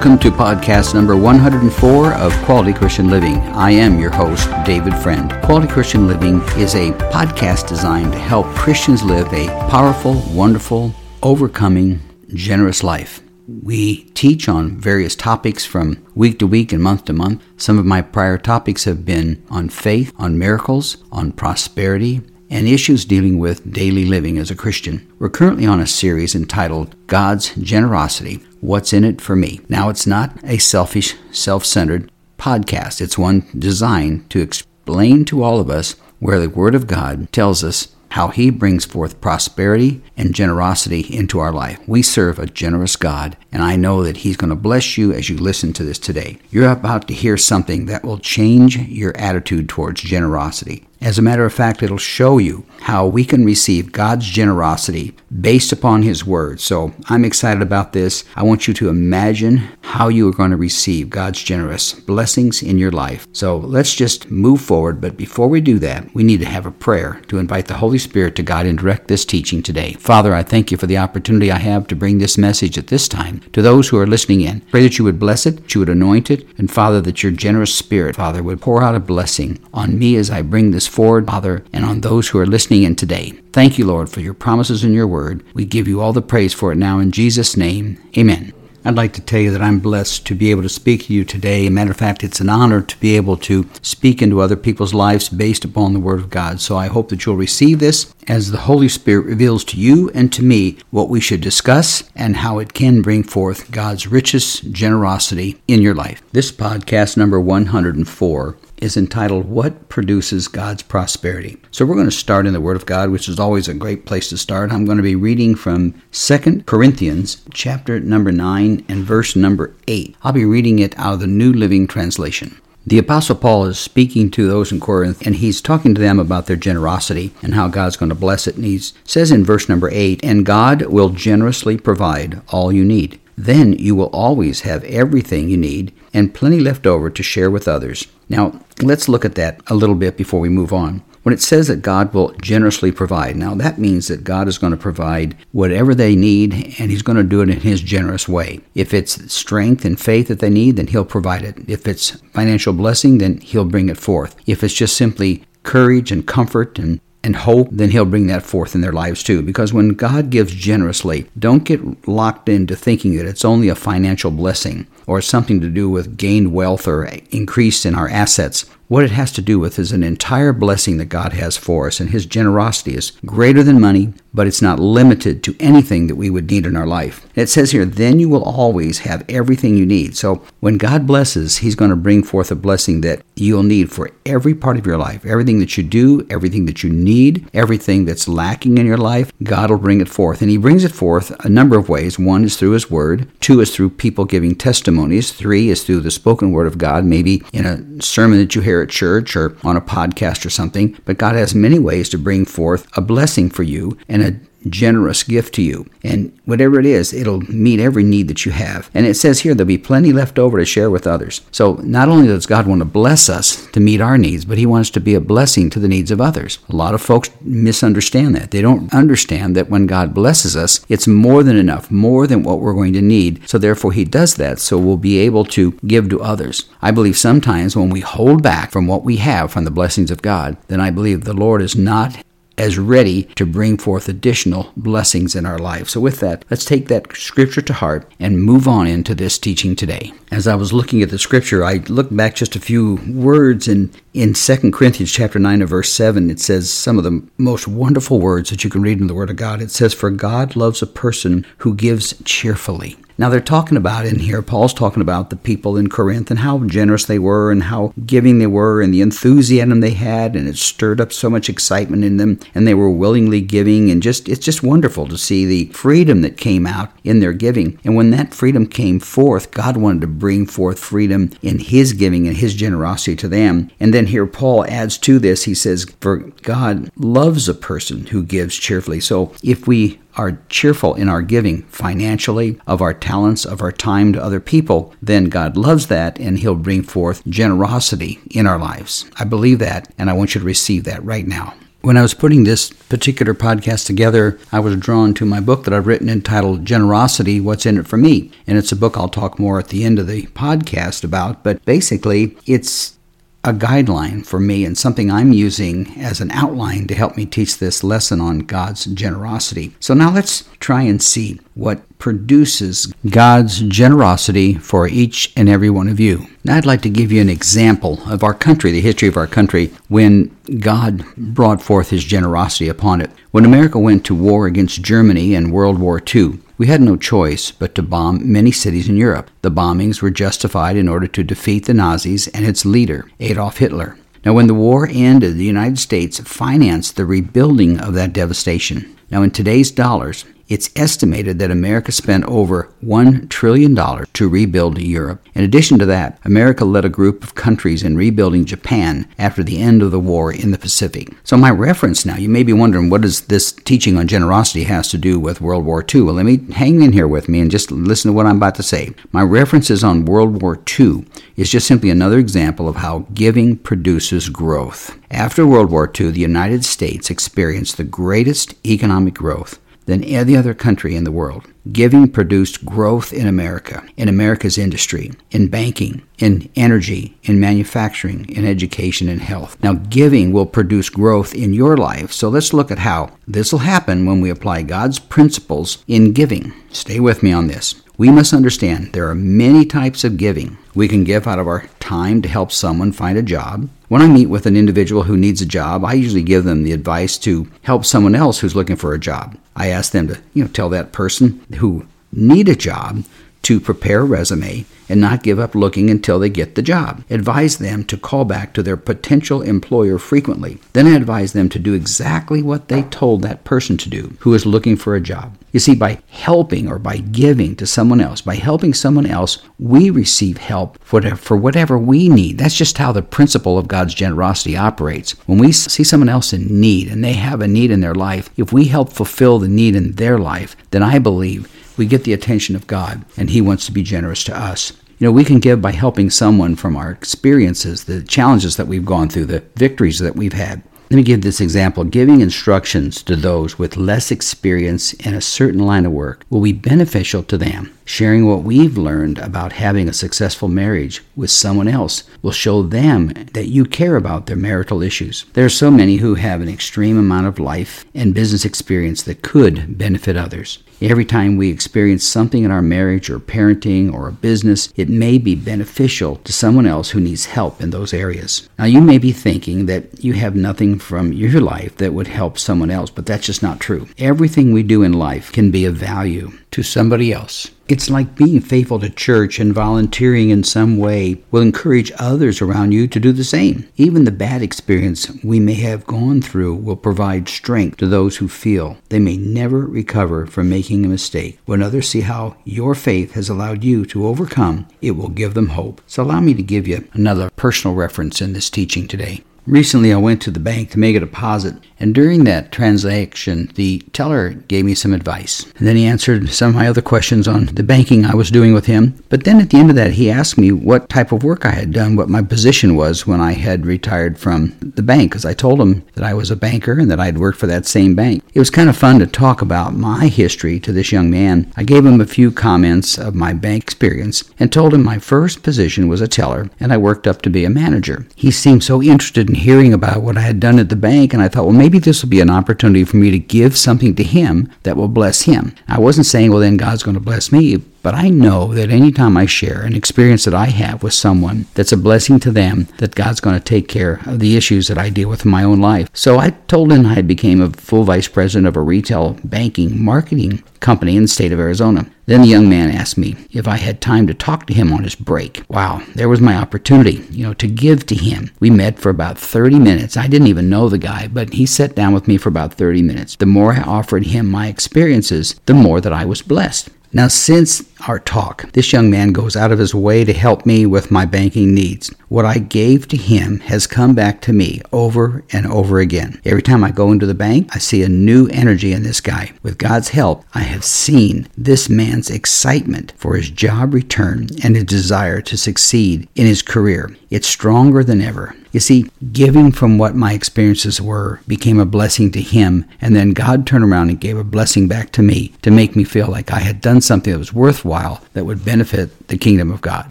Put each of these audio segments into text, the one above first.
Welcome to podcast number 104 of Quality Christian Living. I am your host, David Friend. Quality Christian Living is a podcast designed to help Christians live a powerful, wonderful, overcoming, generous life. We teach on various topics from week to week and month to month. Some of my prior topics have been on faith, on miracles, on prosperity, and issues dealing with daily living as a Christian. We're currently on a series entitled God's Generosity What's in It for Me? Now, it's not a selfish, self centered podcast, it's one designed to explain to all of us where the Word of God tells us how He brings forth prosperity and generosity into our life. We serve a generous God, and I know that He's going to bless you as you listen to this today. You're about to hear something that will change your attitude towards generosity. As a matter of fact, it'll show you how we can receive God's generosity based upon His Word. So I'm excited about this. I want you to imagine how you are going to receive God's generous blessings in your life. So let's just move forward. But before we do that, we need to have a prayer to invite the Holy Spirit to guide and direct this teaching today. Father, I thank you for the opportunity I have to bring this message at this time to those who are listening in. Pray that you would bless it, that you would anoint it, and Father, that your generous Spirit, Father, would pour out a blessing on me as I bring this forward, Father, and on those who are listening in today. Thank you, Lord, for your promises and your word. We give you all the praise for it now in Jesus' name. Amen. I'd like to tell you that I'm blessed to be able to speak to you today. matter of fact, it's an honor to be able to speak into other people's lives based upon the Word of God. So I hope that you'll receive this as the Holy Spirit reveals to you and to me what we should discuss and how it can bring forth God's richest generosity in your life. This podcast number 104 is entitled What Produces God's Prosperity. So we're going to start in the Word of God, which is always a great place to start. I'm going to be reading from 2 Corinthians chapter number 9 and verse number 8. I'll be reading it out of the New Living Translation. The Apostle Paul is speaking to those in Corinth, and he's talking to them about their generosity and how God's going to bless it. And he says in verse number 8, And God will generously provide all you need. Then you will always have everything you need and plenty left over to share with others. Now, let's look at that a little bit before we move on. When it says that God will generously provide, now that means that God is going to provide whatever they need and He's going to do it in His generous way. If it's strength and faith that they need, then He'll provide it. If it's financial blessing, then He'll bring it forth. If it's just simply courage and comfort and and hope, then He'll bring that forth in their lives too. Because when God gives generously, don't get locked into thinking that it's only a financial blessing or something to do with gained wealth or increase in our assets. What it has to do with is an entire blessing that God has for us, and His generosity is greater than money, but it's not limited to anything that we would need in our life. It says here, then you will always have everything you need. So when God blesses, He's going to bring forth a blessing that you'll need for every part of your life. Everything that you do, everything that you need, everything that's lacking in your life, God will bring it forth. And He brings it forth a number of ways. One is through His Word, two is through people giving testimonies, three is through the spoken Word of God, maybe in a sermon that you hear at church or on a podcast or something, but God has many ways to bring forth a blessing for you and a generous gift to you. And whatever it is, it'll meet every need that you have. And it says here there'll be plenty left over to share with others. So not only does God want to bless us to meet our needs, but He wants to be a blessing to the needs of others. A lot of folks misunderstand that. They don't understand that when God blesses us, it's more than enough, more than what we're going to need. So therefore, He does that so we'll be able to give to others. I believe sometimes when we hold back from what we have from the blessings of God, then I believe the Lord is not as ready to bring forth additional blessings in our life. So, with that, let's take that scripture to heart and move on into this teaching today. As I was looking at the scripture, I looked back just a few words in, in 2 Corinthians chapter 9 and verse 7. It says some of the most wonderful words that you can read in the Word of God. It says, For God loves a person who gives cheerfully. Now they're talking about in here, Paul's talking about the people in Corinth and how generous they were and how giving they were and the enthusiasm they had and it stirred up so much excitement in them and they were willingly giving and just it's just wonderful to see the freedom that came out in their giving. And when that freedom came forth, God wanted to bring forth freedom in his giving and his generosity to them. And then here Paul adds to this, he says, For God loves a person who gives cheerfully. So if we are cheerful in our giving financially, of our talents, of our time to other people, then God loves that and He'll bring forth generosity in our lives. I believe that and I want you to receive that right now. When I was putting this particular podcast together, I was drawn to my book that I've written entitled Generosity What's in It for Me. And it's a book I'll talk more at the end of the podcast about, but basically, it's a guideline for me and something I'm using as an outline to help me teach this lesson on God's generosity. So now let's try and see what produces God's generosity for each and every one of you. Now I'd like to give you an example of our country, the history of our country, when God brought forth his generosity upon it. When America went to war against Germany in World War II, we had no choice but to bomb many cities in Europe. The bombings were justified in order to defeat the Nazis and its leader, Adolf Hitler. Now, when the war ended, the United States financed the rebuilding of that devastation. Now, in today's dollars, it's estimated that America spent over $1 trillion to rebuild Europe. In addition to that, America led a group of countries in rebuilding Japan after the end of the war in the Pacific. So, my reference now, you may be wondering what does this teaching on generosity has to do with World War II? Well, let me hang in here with me and just listen to what I'm about to say. My references on World War II is just simply another example of how giving produces growth. After World War II, the United States experienced the greatest economic growth than any other country in the world. Giving produced growth in America, in America's industry, in banking, in energy, in manufacturing, in education, and health. Now, giving will produce growth in your life. So let's look at how this will happen when we apply God's principles in giving. Stay with me on this. We must understand there are many types of giving. We can give out of our time to help someone find a job. When I meet with an individual who needs a job, I usually give them the advice to help someone else who's looking for a job. I ask them to, you know, tell that person who need a job to prepare a resume and not give up looking until they get the job. Advise them to call back to their potential employer frequently. Then I advise them to do exactly what they told that person to do who is looking for a job. You see, by helping or by giving to someone else, by helping someone else, we receive help for whatever we need. That's just how the principle of God's generosity operates. When we see someone else in need and they have a need in their life, if we help fulfill the need in their life, then I believe we get the attention of God, and He wants to be generous to us. You know, we can give by helping someone from our experiences, the challenges that we've gone through, the victories that we've had. Let me give this example. Giving instructions to those with less experience in a certain line of work will be beneficial to them. Sharing what we've learned about having a successful marriage with someone else will show them that you care about their marital issues. There are so many who have an extreme amount of life and business experience that could benefit others. Every time we experience something in our marriage or parenting or a business, it may be beneficial to someone else who needs help in those areas. Now, you may be thinking that you have nothing from your life that would help someone else, but that's just not true. Everything we do in life can be of value to somebody else. It's like being faithful to church and volunteering in some way will encourage others around you to do the same. Even the bad experience we may have gone through will provide strength to those who feel they may never recover from making a mistake. When others see how your faith has allowed you to overcome, it will give them hope. So allow me to give you another personal reference in this teaching today. Recently, I went to the bank to make a deposit, and during that transaction, the teller gave me some advice. And then he answered some of my other questions on the banking I was doing with him. But then at the end of that, he asked me what type of work I had done, what my position was when I had retired from the bank, because I told him that I was a banker and that I had worked for that same bank. It was kind of fun to talk about my history to this young man. I gave him a few comments of my bank experience and told him my first position was a teller, and I worked up to be a manager. He seemed so interested in hearing about what I had done at the bank, and I thought, well, maybe this will be an opportunity for me to give something to him that will bless him. I wasn't saying, well, then God's going to bless me, but I know that anytime I share an experience that I have with someone that's a blessing to them, that God's going to take care of the issues that I deal with in my own life. So I told him I became a full vice president of a retail banking marketing company in the state of Arizona. Then the young man asked me if I had time to talk to him on his break. Wow, there was my opportunity, you know, to give to him. We met for about 30 minutes. I didn't even know the guy, but he sat down with me for about 30 minutes. The more I offered him my experiences, the more that I was blessed. Now, since our talk. This young man goes out of his way to help me with my banking needs. What I gave to him has come back to me over and over again. Every time I go into the bank, I see a new energy in this guy. With God's help, I have seen this man's excitement for his job return and his desire to succeed in his career. It's stronger than ever. You see, giving from what my experiences were became a blessing to him, and then God turned around and gave a blessing back to me to make me feel like I had done something that was worthwhile that would benefit the kingdom of God.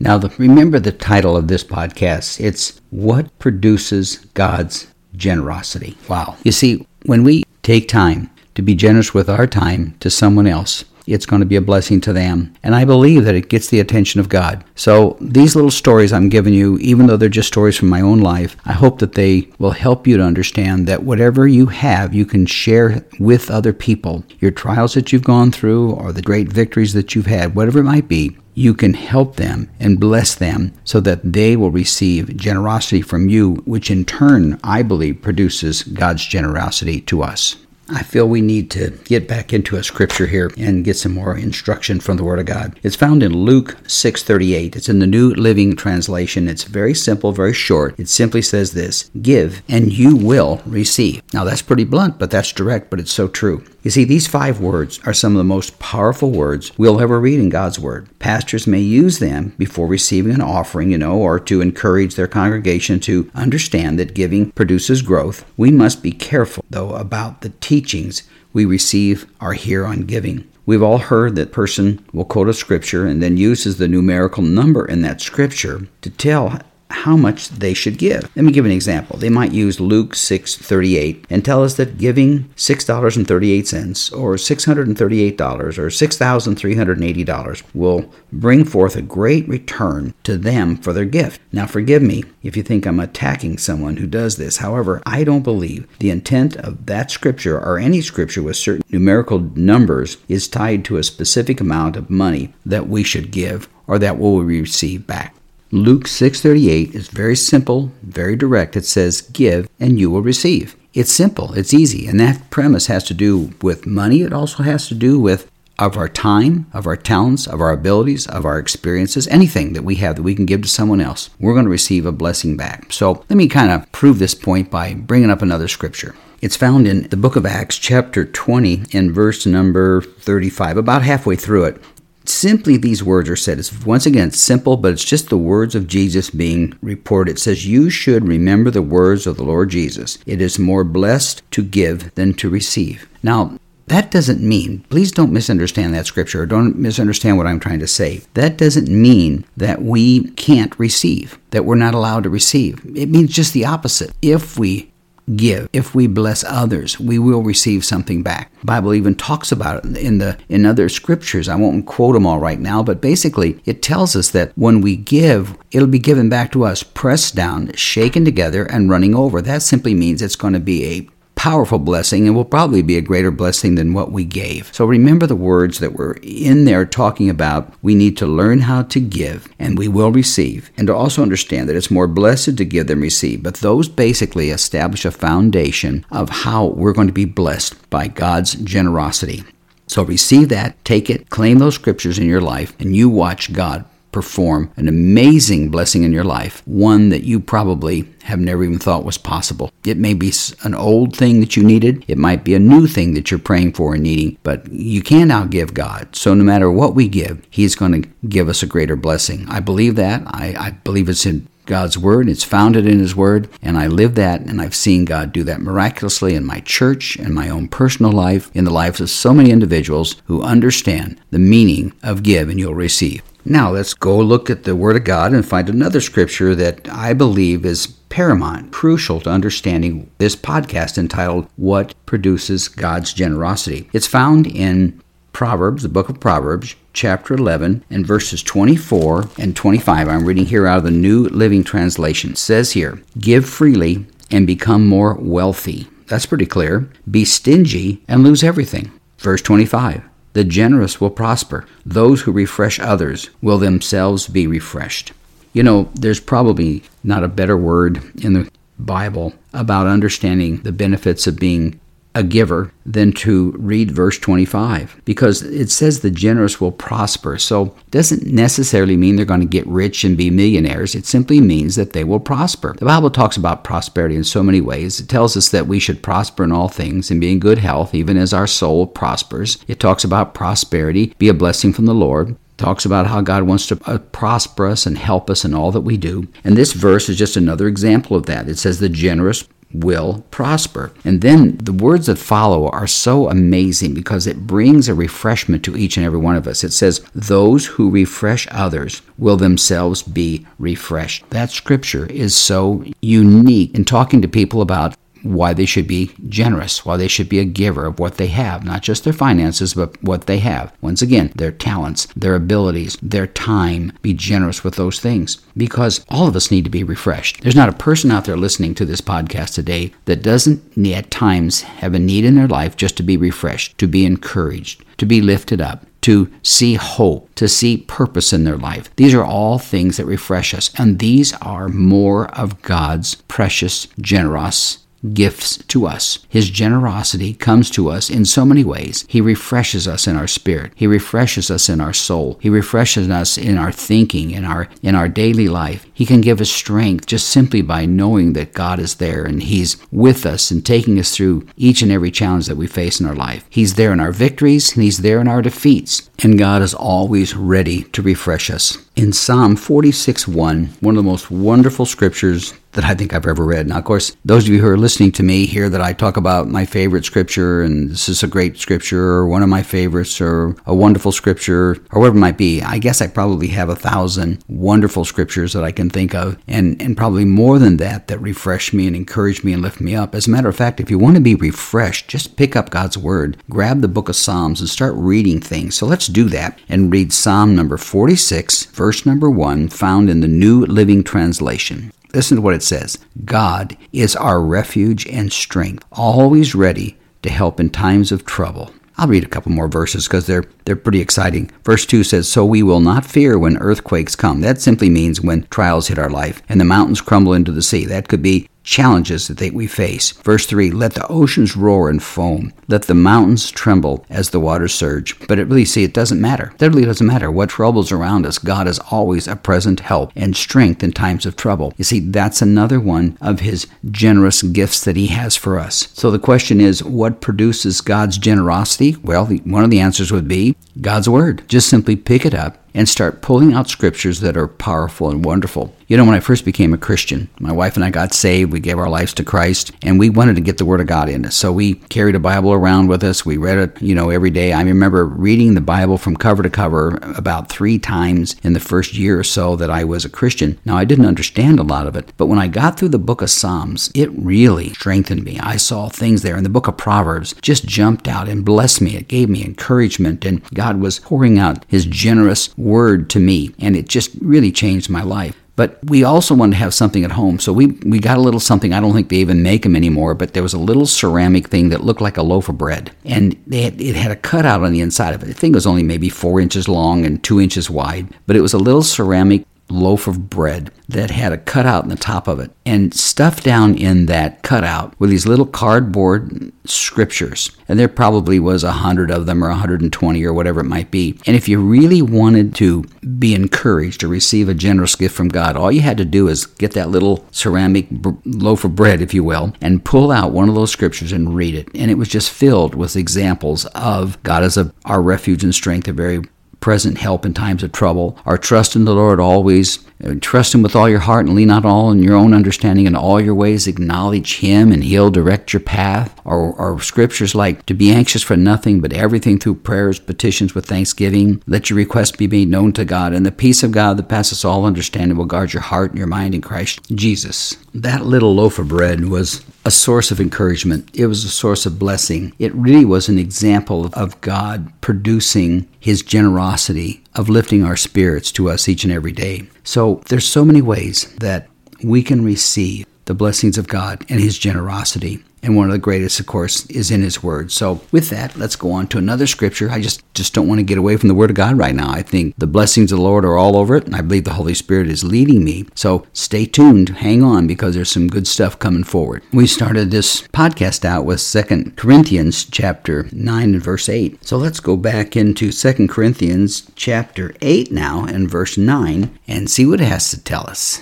Now, the, remember the title of this podcast. It's What Produces God's Generosity. Wow. You see, when we take time to be generous with our time to someone else, it's going to be a blessing to them. And I believe that it gets the attention of God. So these little stories I'm giving you, even though they're just stories from my own life, I hope that they will help you to understand that whatever you have, you can share with other people. Your trials that you've gone through or the great victories that you've had, whatever it might be, you can help them and bless them so that they will receive generosity from you, which in turn, I believe, produces God's generosity to us. I feel we need to get back into a scripture here and get some more instruction from the Word of God. It's found in Luke 6:38. It's in the New Living Translation. It's very simple, very short. It simply says this: "Give and you will receive." Now that's pretty blunt, but that's direct, but it's so true. You see, these five words are some of the most powerful words we'll ever read in God's Word. Pastors may use them before receiving an offering, you know, or to encourage their congregation to understand that giving produces growth. We must be careful, though, about the teachings we receive are here on giving. We've all heard that person will quote a scripture and then uses the numerical number in that scripture to tell how much they should give. Let me give an example. They might use Luke 6:38 and tell us that giving $6.38 or $638 or $6,380 will bring forth a great return to them for their gift. Now forgive me if you think I'm attacking someone who does this. However, I don't believe the intent of that scripture or any scripture with certain numerical numbers is tied to a specific amount of money that we should give or that we will receive back. Luke 6:38 is very simple, very direct. It says, "Give and you will receive." It's simple, it's easy, and that premise has to do with money. It also has to do with of our time, of our talents, of our abilities, of our experiences, anything that we have that we can give to someone else, we're going to receive a blessing back. So let me kind of prove this point by bringing up another scripture. It's found in the book of Acts, chapter 20, in verse number 35, about halfway through it simply these words are said. It's once again simple, but it's just the words of Jesus being reported. It says, You should remember the words of the Lord Jesus. It is more blessed to give than to receive. Now, that doesn't mean, please don't misunderstand that scripture or don't misunderstand what I'm trying to say. That doesn't mean that we can't receive, that we're not allowed to receive. It means just the opposite. If we give. If we bless others, we will receive something back. Bible even talks about it in the in other scriptures. I won't quote them all right now, but basically it tells us that when we give, it'll be given back to us, pressed down, shaken together, and running over. That simply means it's going to be a powerful blessing and will probably be a greater blessing than what we gave. So remember the words that were in there talking about we need to learn how to give and we will receive, and to also understand that it's more blessed to give than receive. But those basically establish a foundation of how we're going to be blessed by God's generosity. So receive that, take it, claim those scriptures in your life, and you watch God perform an amazing blessing in your life, one that you probably have never even thought was possible. It may be an old thing that you needed, it might be a new thing that you're praying for and needing, but you can't outgive God. So no matter what we give, He's going to give us a greater blessing. I believe that. I, I believe it's in God's Word. It's founded in His Word, and I live that, and I've seen God do that miraculously in my church in my own personal life, in the lives of so many individuals who understand the meaning of give and you'll receive. Now let's go look at the Word of God and find another scripture that I believe is paramount, crucial to understanding this podcast entitled What Produces God's Generosity. It's found in Proverbs, the book of Proverbs, chapter 11, and verses 24 and 25. I'm reading here out of the New Living Translation. It says here, Give freely and become more wealthy. That's pretty clear. Be stingy and lose everything. Verse 25. The generous will prosper. Those who refresh others will themselves be refreshed. You know, there's probably not a better word in the Bible about understanding the benefits of being a giver than to read verse 25 because it says the generous will prosper. So it doesn't necessarily mean they're going to get rich and be millionaires. It simply means that they will prosper. The Bible talks about prosperity in so many ways. It tells us that we should prosper in all things and be in good health even as our soul prospers. It talks about prosperity, be a blessing from the Lord talks about how God wants to uh, prosper us and help us in all that we do. And this verse is just another example of that. It says the generous will prosper. And then the words that follow are so amazing because it brings a refreshment to each and every one of us. It says, Those who refresh others will themselves be refreshed. That scripture is so unique in talking to people about why they should be generous, why they should be a giver of what they have, not just their finances, but what they have. Once again, their talents, their abilities, their time. Be generous with those things because all of us need to be refreshed. There's not a person out there listening to this podcast today that doesn't at times have a need in their life just to be refreshed, to be encouraged, to be lifted up, to see hope, to see purpose in their life. These are all things that refresh us, and these are more of God's precious, generous gifts to us. His generosity comes to us in so many ways. He refreshes us in our spirit. He refreshes us in our soul. He refreshes us in our thinking, in our in our daily life. He can give us strength just simply by knowing that God is there and he's with us and taking us through each and every challenge that we face in our life. He's there in our victories and he's there in our defeats. And God is always ready to refresh us. In Psalm 46 1, one of the most wonderful scriptures that I think I've ever read. Now, of course, those of you who are listening to me hear that I talk about my favorite scripture, and this is a great scripture, or one of my favorites, or a wonderful scripture, or whatever it might be. I guess I probably have a thousand wonderful scriptures that I can think of, and, and probably more than that that refresh me and encourage me and lift me up. As a matter of fact, if you want to be refreshed, just pick up God's Word, grab the book of Psalms, and start reading things. So let's do that and read Psalm number 46, verse number 1, found in the New Living Translation. Listen to what it says God is our refuge and strength, always ready to help in times of trouble. I'll read a couple more verses because they're they're pretty exciting. Verse 2 says, So we will not fear when earthquakes come. That simply means when trials hit our life and the mountains crumble into the sea. That could be challenges that we face. Verse 3 Let the oceans roar and foam, let the mountains tremble as the waters surge. But it really, see, it doesn't matter. It really doesn't matter what troubles around us. God is always a present help and strength in times of trouble. You see, that's another one of His generous gifts that He has for us. So the question is, what produces God's generosity? Well, one of the answers would be God's Word. Just simply pick it up and start pulling out scriptures that are powerful and wonderful. You know, when I first became a Christian, my wife and I got saved, we gave our lives to Christ, and we wanted to get the Word of God in us. So we carried a Bible around with us. We read it, you know, every day. I remember reading the Bible from cover to cover about three times in the first year or so that I was a Christian. Now, I didn't understand a lot of it, but when I got through the book of Psalms, it really strengthened me. I saw things there in the book of Proverbs just jumped out and blessed me. It gave me encouragement, and God was pouring out His generous word to me, and it just really changed my life. But we also wanted to have something at home, so we, we got a little something. I don't think they even make them anymore, but there was a little ceramic thing that looked like a loaf of bread, and had, it had a cutout on the inside of it. Think it was only maybe four inches long and two inches wide, but it was a little ceramic loaf of bread that had a cutout in the top of it. And stuffed down in that cutout were these little cardboard scriptures. And there probably was a hundred of them or 120 or whatever it might be. And if you really wanted to be encouraged to receive a generous gift from God, all you had to do is get that little ceramic loaf of bread, if you will, and pull out one of those scriptures and read it. And it was just filled with examples of God as a, our refuge and strength, a very present help in times of trouble. Our trust in the Lord always. Trust Him with all your heart and lean not all in your own understanding. In all your ways, acknowledge Him and He'll direct your path. Or, or scriptures like to be anxious for nothing but everything through prayers, petitions with thanksgiving. Let your requests be made known to God. And the peace of God that passes all understanding will guard your heart and your mind in Christ Jesus. That little loaf of bread was a source of encouragement. It was a source of blessing. It really was an example of God producing His generosity of lifting our spirits to us each and every day. So there's so many ways that we can receive the blessings of God and His generosity. And one of the greatest, of course, is in His Word. So, with that, let's go on to another scripture. I just, just don't want to get away from the Word of God right now. I think the blessings of the Lord are all over it, and I believe the Holy Spirit is leading me. So, stay tuned, hang on, because there's some good stuff coming forward. We started this podcast out with Second Corinthians chapter 9 and verse 8. So, let's go back into Second Corinthians chapter 8 now and verse 9 and see what it has to tell us.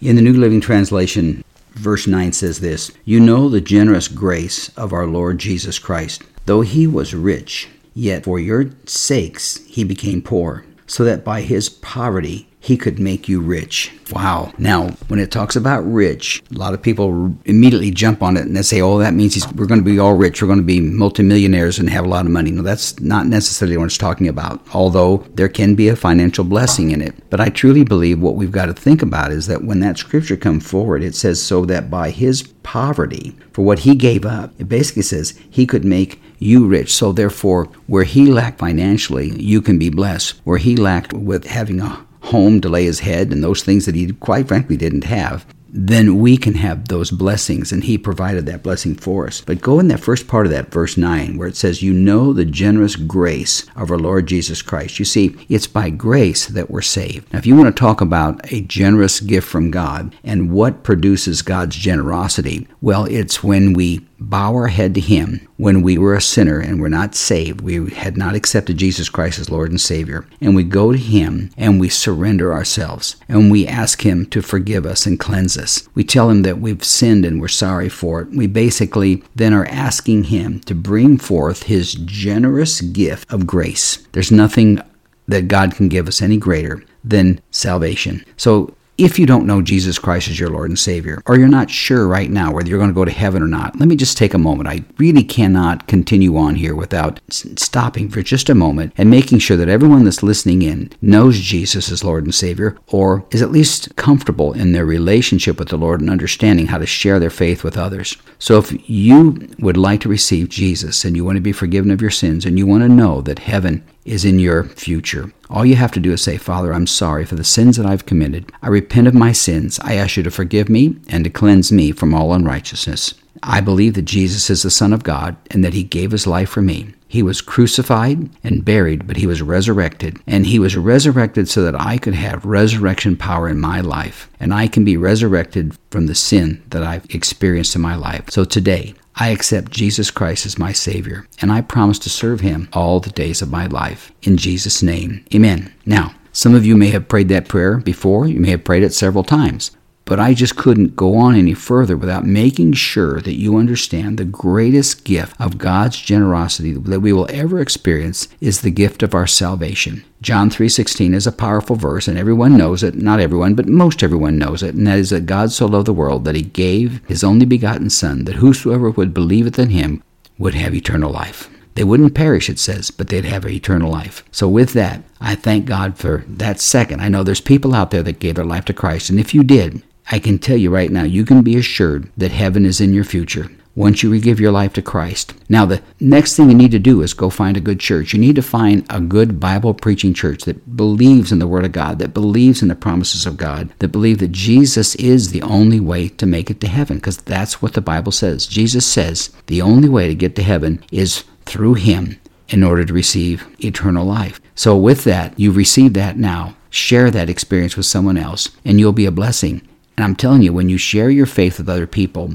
In the New Living Translation, verse 9 says this You know the generous grace of our Lord Jesus Christ. Though he was rich, yet for your sakes he became poor, so that by his poverty he could make you rich. Wow. Now, when it talks about rich, a lot of people immediately jump on it and they say, oh, that means we're going to be all rich. We're going to be multimillionaires and have a lot of money. No, that's not necessarily what it's talking about, although there can be a financial blessing in it. But I truly believe what we've got to think about is that when that scripture comes forward, it says, so that by his poverty, for what he gave up, it basically says he could make you rich. So therefore, where he lacked financially, you can be blessed. Where he lacked with having a home to lay his head and those things that he quite frankly didn't have, then we can have those blessings, and He provided that blessing for us. But go in that first part of that, verse 9, where it says, You know the generous grace of our Lord Jesus Christ. You see, it's by grace that we're saved. Now, if you want to talk about a generous gift from God and what produces God's generosity, well, it's when we bow our head to Him when we were a sinner and were not saved. We had not accepted Jesus Christ as Lord and Savior. And we go to Him and we surrender ourselves and we ask Him to forgive us and cleanse us. We tell Him that we've sinned and we're sorry for it. We basically then are asking Him to bring forth His generous gift of grace. There's nothing that God can give us any greater than salvation. So if you don't know Jesus Christ as your Lord and Savior, or you're not sure right now whether you're going to go to heaven or not, let me just take a moment. I really cannot continue on here without stopping for just a moment and making sure that everyone that's listening in knows Jesus as Lord and Savior, or is at least comfortable in their relationship with the Lord and understanding how to share their faith with others. So if you would like to receive Jesus and you want to be forgiven of your sins and you want to know that heaven is in your future. All you have to do is say, Father, I'm sorry for the sins that I've committed. I repent of my sins. I ask you to forgive me and to cleanse me from all unrighteousness. I believe that Jesus is the Son of God and that He gave His life for me. He was crucified and buried, but He was resurrected. And He was resurrected so that I could have resurrection power in my life. And I can be resurrected from the sin that I've experienced in my life. So today, I accept Jesus Christ as my Savior, and I promise to serve Him all the days of my life. In Jesus' name, amen. Now, some of you may have prayed that prayer before, you may have prayed it several times. But I just couldn't go on any further without making sure that you understand the greatest gift of God's generosity that we will ever experience is the gift of our salvation. John 3:16 is a powerful verse and everyone knows it, not everyone, but most everyone knows it, and that is that God so loved the world that he gave his only begotten son that whosoever would believeth in him would have eternal life. They wouldn't perish, it says, but they'd have eternal life. So, with that, I thank God for that second. I know there's people out there that gave their life to Christ, and if you did, I can tell you right now, you can be assured that heaven is in your future once you give your life to Christ. Now, the next thing you need to do is go find a good church. You need to find a good Bible preaching church that believes in the Word of God, that believes in the promises of God, that believe that Jesus is the only way to make it to heaven, because that's what the Bible says. Jesus says the only way to get to heaven is through Him in order to receive eternal life. So, with that, you've received that now. Share that experience with someone else, and you'll be a blessing. And I'm telling you, when you share your faith with other people,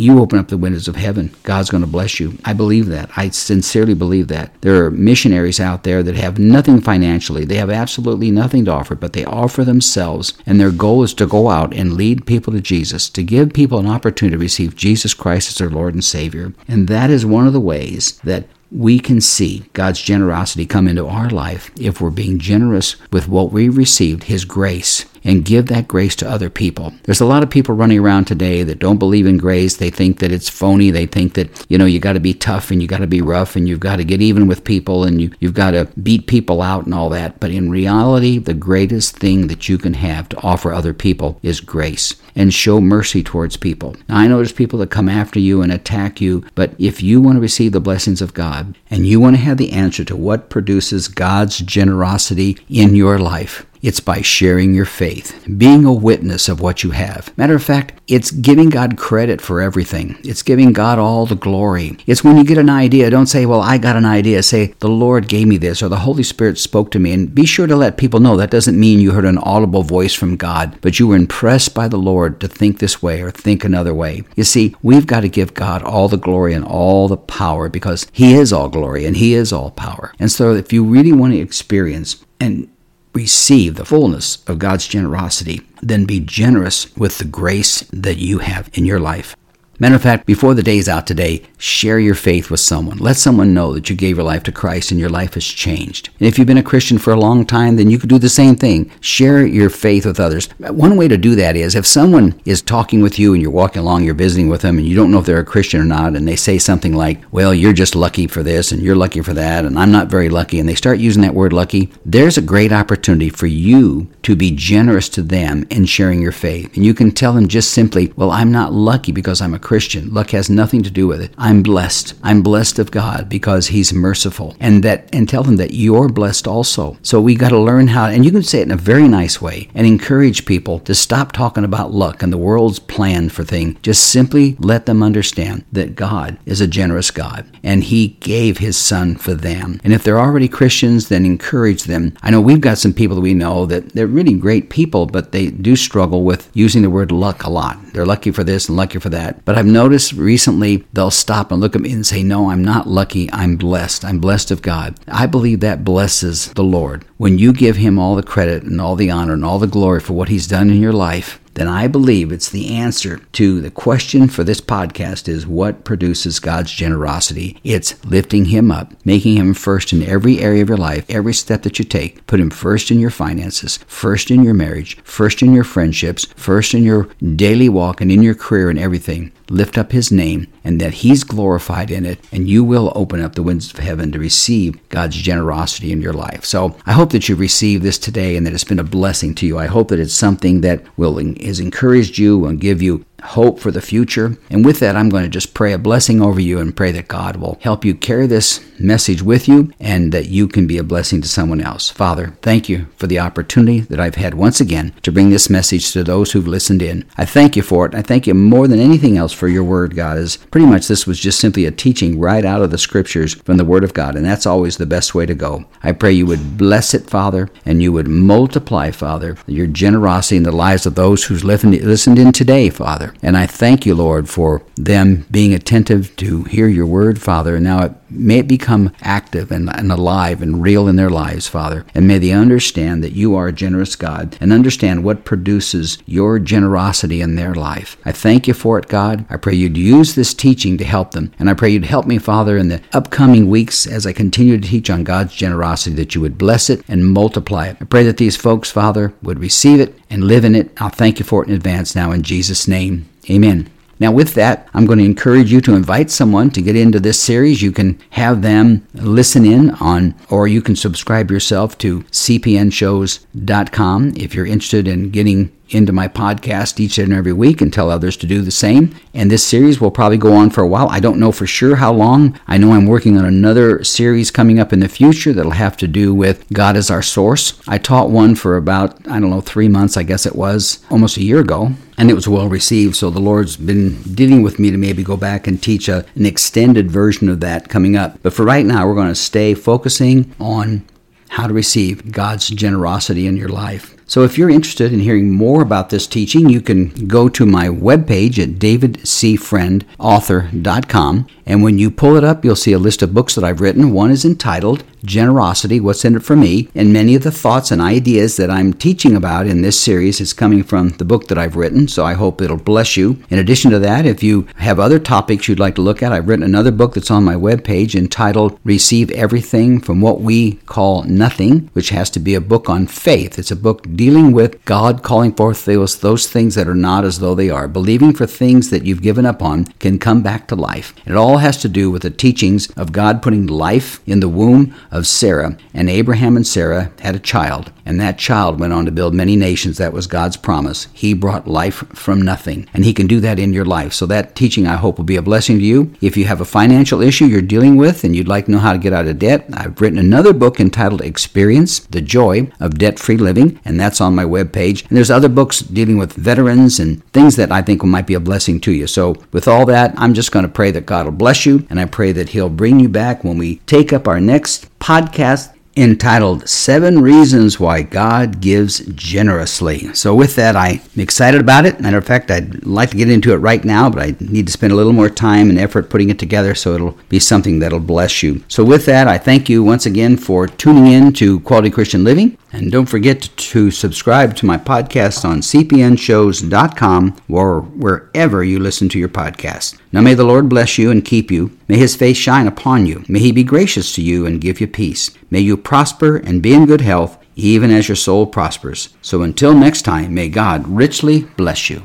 you open up the windows of heaven. God's going to bless you. I believe that. I sincerely believe that. There are missionaries out there that have nothing financially. They have absolutely nothing to offer, but they offer themselves, and their goal is to go out and lead people to Jesus, to give people an opportunity to receive Jesus Christ as their Lord and Savior. And that is one of the ways that we can see God's generosity come into our life if we're being generous with what we received, His grace, and give that grace to other people. There's a lot of people running around today that don't believe in grace. They think that it's phony. They think that, you know, you got to be tough and you got to be rough and you've got to get even with people and you, you've got to beat people out and all that. But in reality, the greatest thing that you can have to offer other people is grace. And show mercy towards people. Now, I know there's people that come after you and attack you, but if you want to receive the blessings of God and you want to have the answer to what produces God's generosity in your life, it's by sharing your faith, being a witness of what you have. Matter of fact, it's giving God credit for everything. It's giving God all the glory. It's when you get an idea, don't say, Well, I got an idea. Say, The Lord gave me this, or the Holy Spirit spoke to me. And be sure to let people know that doesn't mean you heard an audible voice from God, but you were impressed by the Lord to think this way or think another way. You see, we've got to give God all the glory and all the power because He is all glory and He is all power. And so, if you really want to experience and receive the fullness of God's generosity, then be generous with the grace that you have in your life. Matter of fact, before the day's out today, share your faith with someone. Let someone know that you gave your life to Christ and your life has changed. And if you've been a Christian for a long time, then you could do the same thing. Share your faith with others. One way to do that is if someone is talking with you and you're walking along, you're visiting with them, and you don't know if they're a Christian or not, and they say something like, Well, you're just lucky for this, and you're lucky for that, and I'm not very lucky, and they start using that word lucky, there's a great opportunity for you to be generous to them in sharing your faith. And you can tell them just simply, Well, I'm not lucky because I'm a Christian. Luck has nothing to do with it. I'm blessed. I'm blessed of God because He's merciful. And that and tell them that you're blessed also. So we got to learn how and you can say it in a very nice way and encourage people to stop talking about luck and the world's plan for things. Just simply let them understand that God is a generous God and He gave His Son for them. And if they're already Christians, then encourage them. I know we've got some people that we know that they're really great people, but they do struggle with using the word luck a lot. They're lucky for this and lucky for that. But I've noticed recently they'll stop and look at me and say, No, I'm not lucky. I'm blessed. I'm blessed of God. I believe that blesses the Lord. When you give Him all the credit and all the honor and all the glory for what He's done in your life, then I believe it's the answer to the question for this podcast is what produces God's generosity? It's lifting him up, making him first in every area of your life, every step that you take. Put him first in your finances, first in your marriage, first in your friendships, first in your daily walk and in your career and everything lift up his name and that he's glorified in it and you will open up the windows of heaven to receive God's generosity in your life. So I hope that you receive this today and that it's been a blessing to you. I hope that it's something that will has encouraged you and give you hope for the future. And with that, I'm going to just pray a blessing over you and pray that God will help you carry this message with you and that you can be a blessing to someone else. Father, thank you for the opportunity that I've had once again to bring this message to those who've listened in. I thank you for it. I thank you more than anything else for your word, God, as pretty much this was just simply a teaching right out of the scriptures from the word of God, and that's always the best way to go. I pray you would bless it, Father, and you would multiply, Father, your generosity in the lives of those who's listened in today, Father. Father. And I thank you, Lord, for them being attentive to hear your word, Father. And now it, may it become active and, and alive and real in their lives, Father. And may they understand that you are a generous God and understand what produces your generosity in their life. I thank you for it, God. I pray you'd use this teaching to help them. And I pray you'd help me, Father, in the upcoming weeks as I continue to teach on God's generosity, that you would bless it and multiply it. I pray that these folks, Father, would receive it and live in it. I'll thank you for it in advance now in Jesus' name. Amen. Now, with that, I'm going to encourage you to invite someone to get into this series. You can have them listen in on, or you can subscribe yourself to cpnshows.com if you're interested in getting into my podcast each and every week and tell others to do the same. And this series will probably go on for a while. I don't know for sure how long. I know I'm working on another series coming up in the future that'll have to do with God as our source. I taught one for about, I don't know, three months, I guess it was, almost a year ago. And it was well received, so the Lord's been dealing with me to maybe go back and teach a, an extended version of that coming up. But for right now, we're going to stay focusing on how to receive God's generosity in your life. So if you're interested in hearing more about this teaching, you can go to my webpage at davidcfriendauthor.com. And when you pull it up, you'll see a list of books that I've written. One is entitled Generosity What's in It for Me? And many of the thoughts and ideas that I'm teaching about in this series is coming from the book that I've written. So I hope it'll bless you. In addition to that, if you have other topics you'd like to look at, I've written another book that's on my webpage entitled Receive Everything from What We Call Nothing, which has to be a book on faith. It's a book dealing with God calling forth those, those things that are not as though they are. Believing for things that you've given up on can come back to life. It all has to do with the teachings of God putting life in the womb of Sarah. And Abraham and Sarah had a child, and that child went on to build many nations. That was God's promise. He brought life from nothing, and He can do that in your life. So that teaching, I hope, will be a blessing to you. If you have a financial issue you're dealing with and you'd like to know how to get out of debt, I've written another book entitled Experience the Joy of Debt Free Living, and that's on my webpage. And there's other books dealing with veterans and things that I think might be a blessing to you. So, with all that, I'm just going to pray that God will bless you, and I pray that He'll bring you back when we take up our next podcast entitled Seven Reasons Why God Gives Generously. So, with that, I'm excited about it. Matter of fact, I'd like to get into it right now, but I need to spend a little more time and effort putting it together so it'll be something that'll bless you. So, with that, I thank you once again for tuning in to Quality Christian Living. And don't forget to subscribe to my podcast on cpnshows.com or wherever you listen to your podcast. Now may the Lord bless you and keep you. May his face shine upon you. May he be gracious to you and give you peace. May you prosper and be in good health, even as your soul prospers. So until next time, may God richly bless you.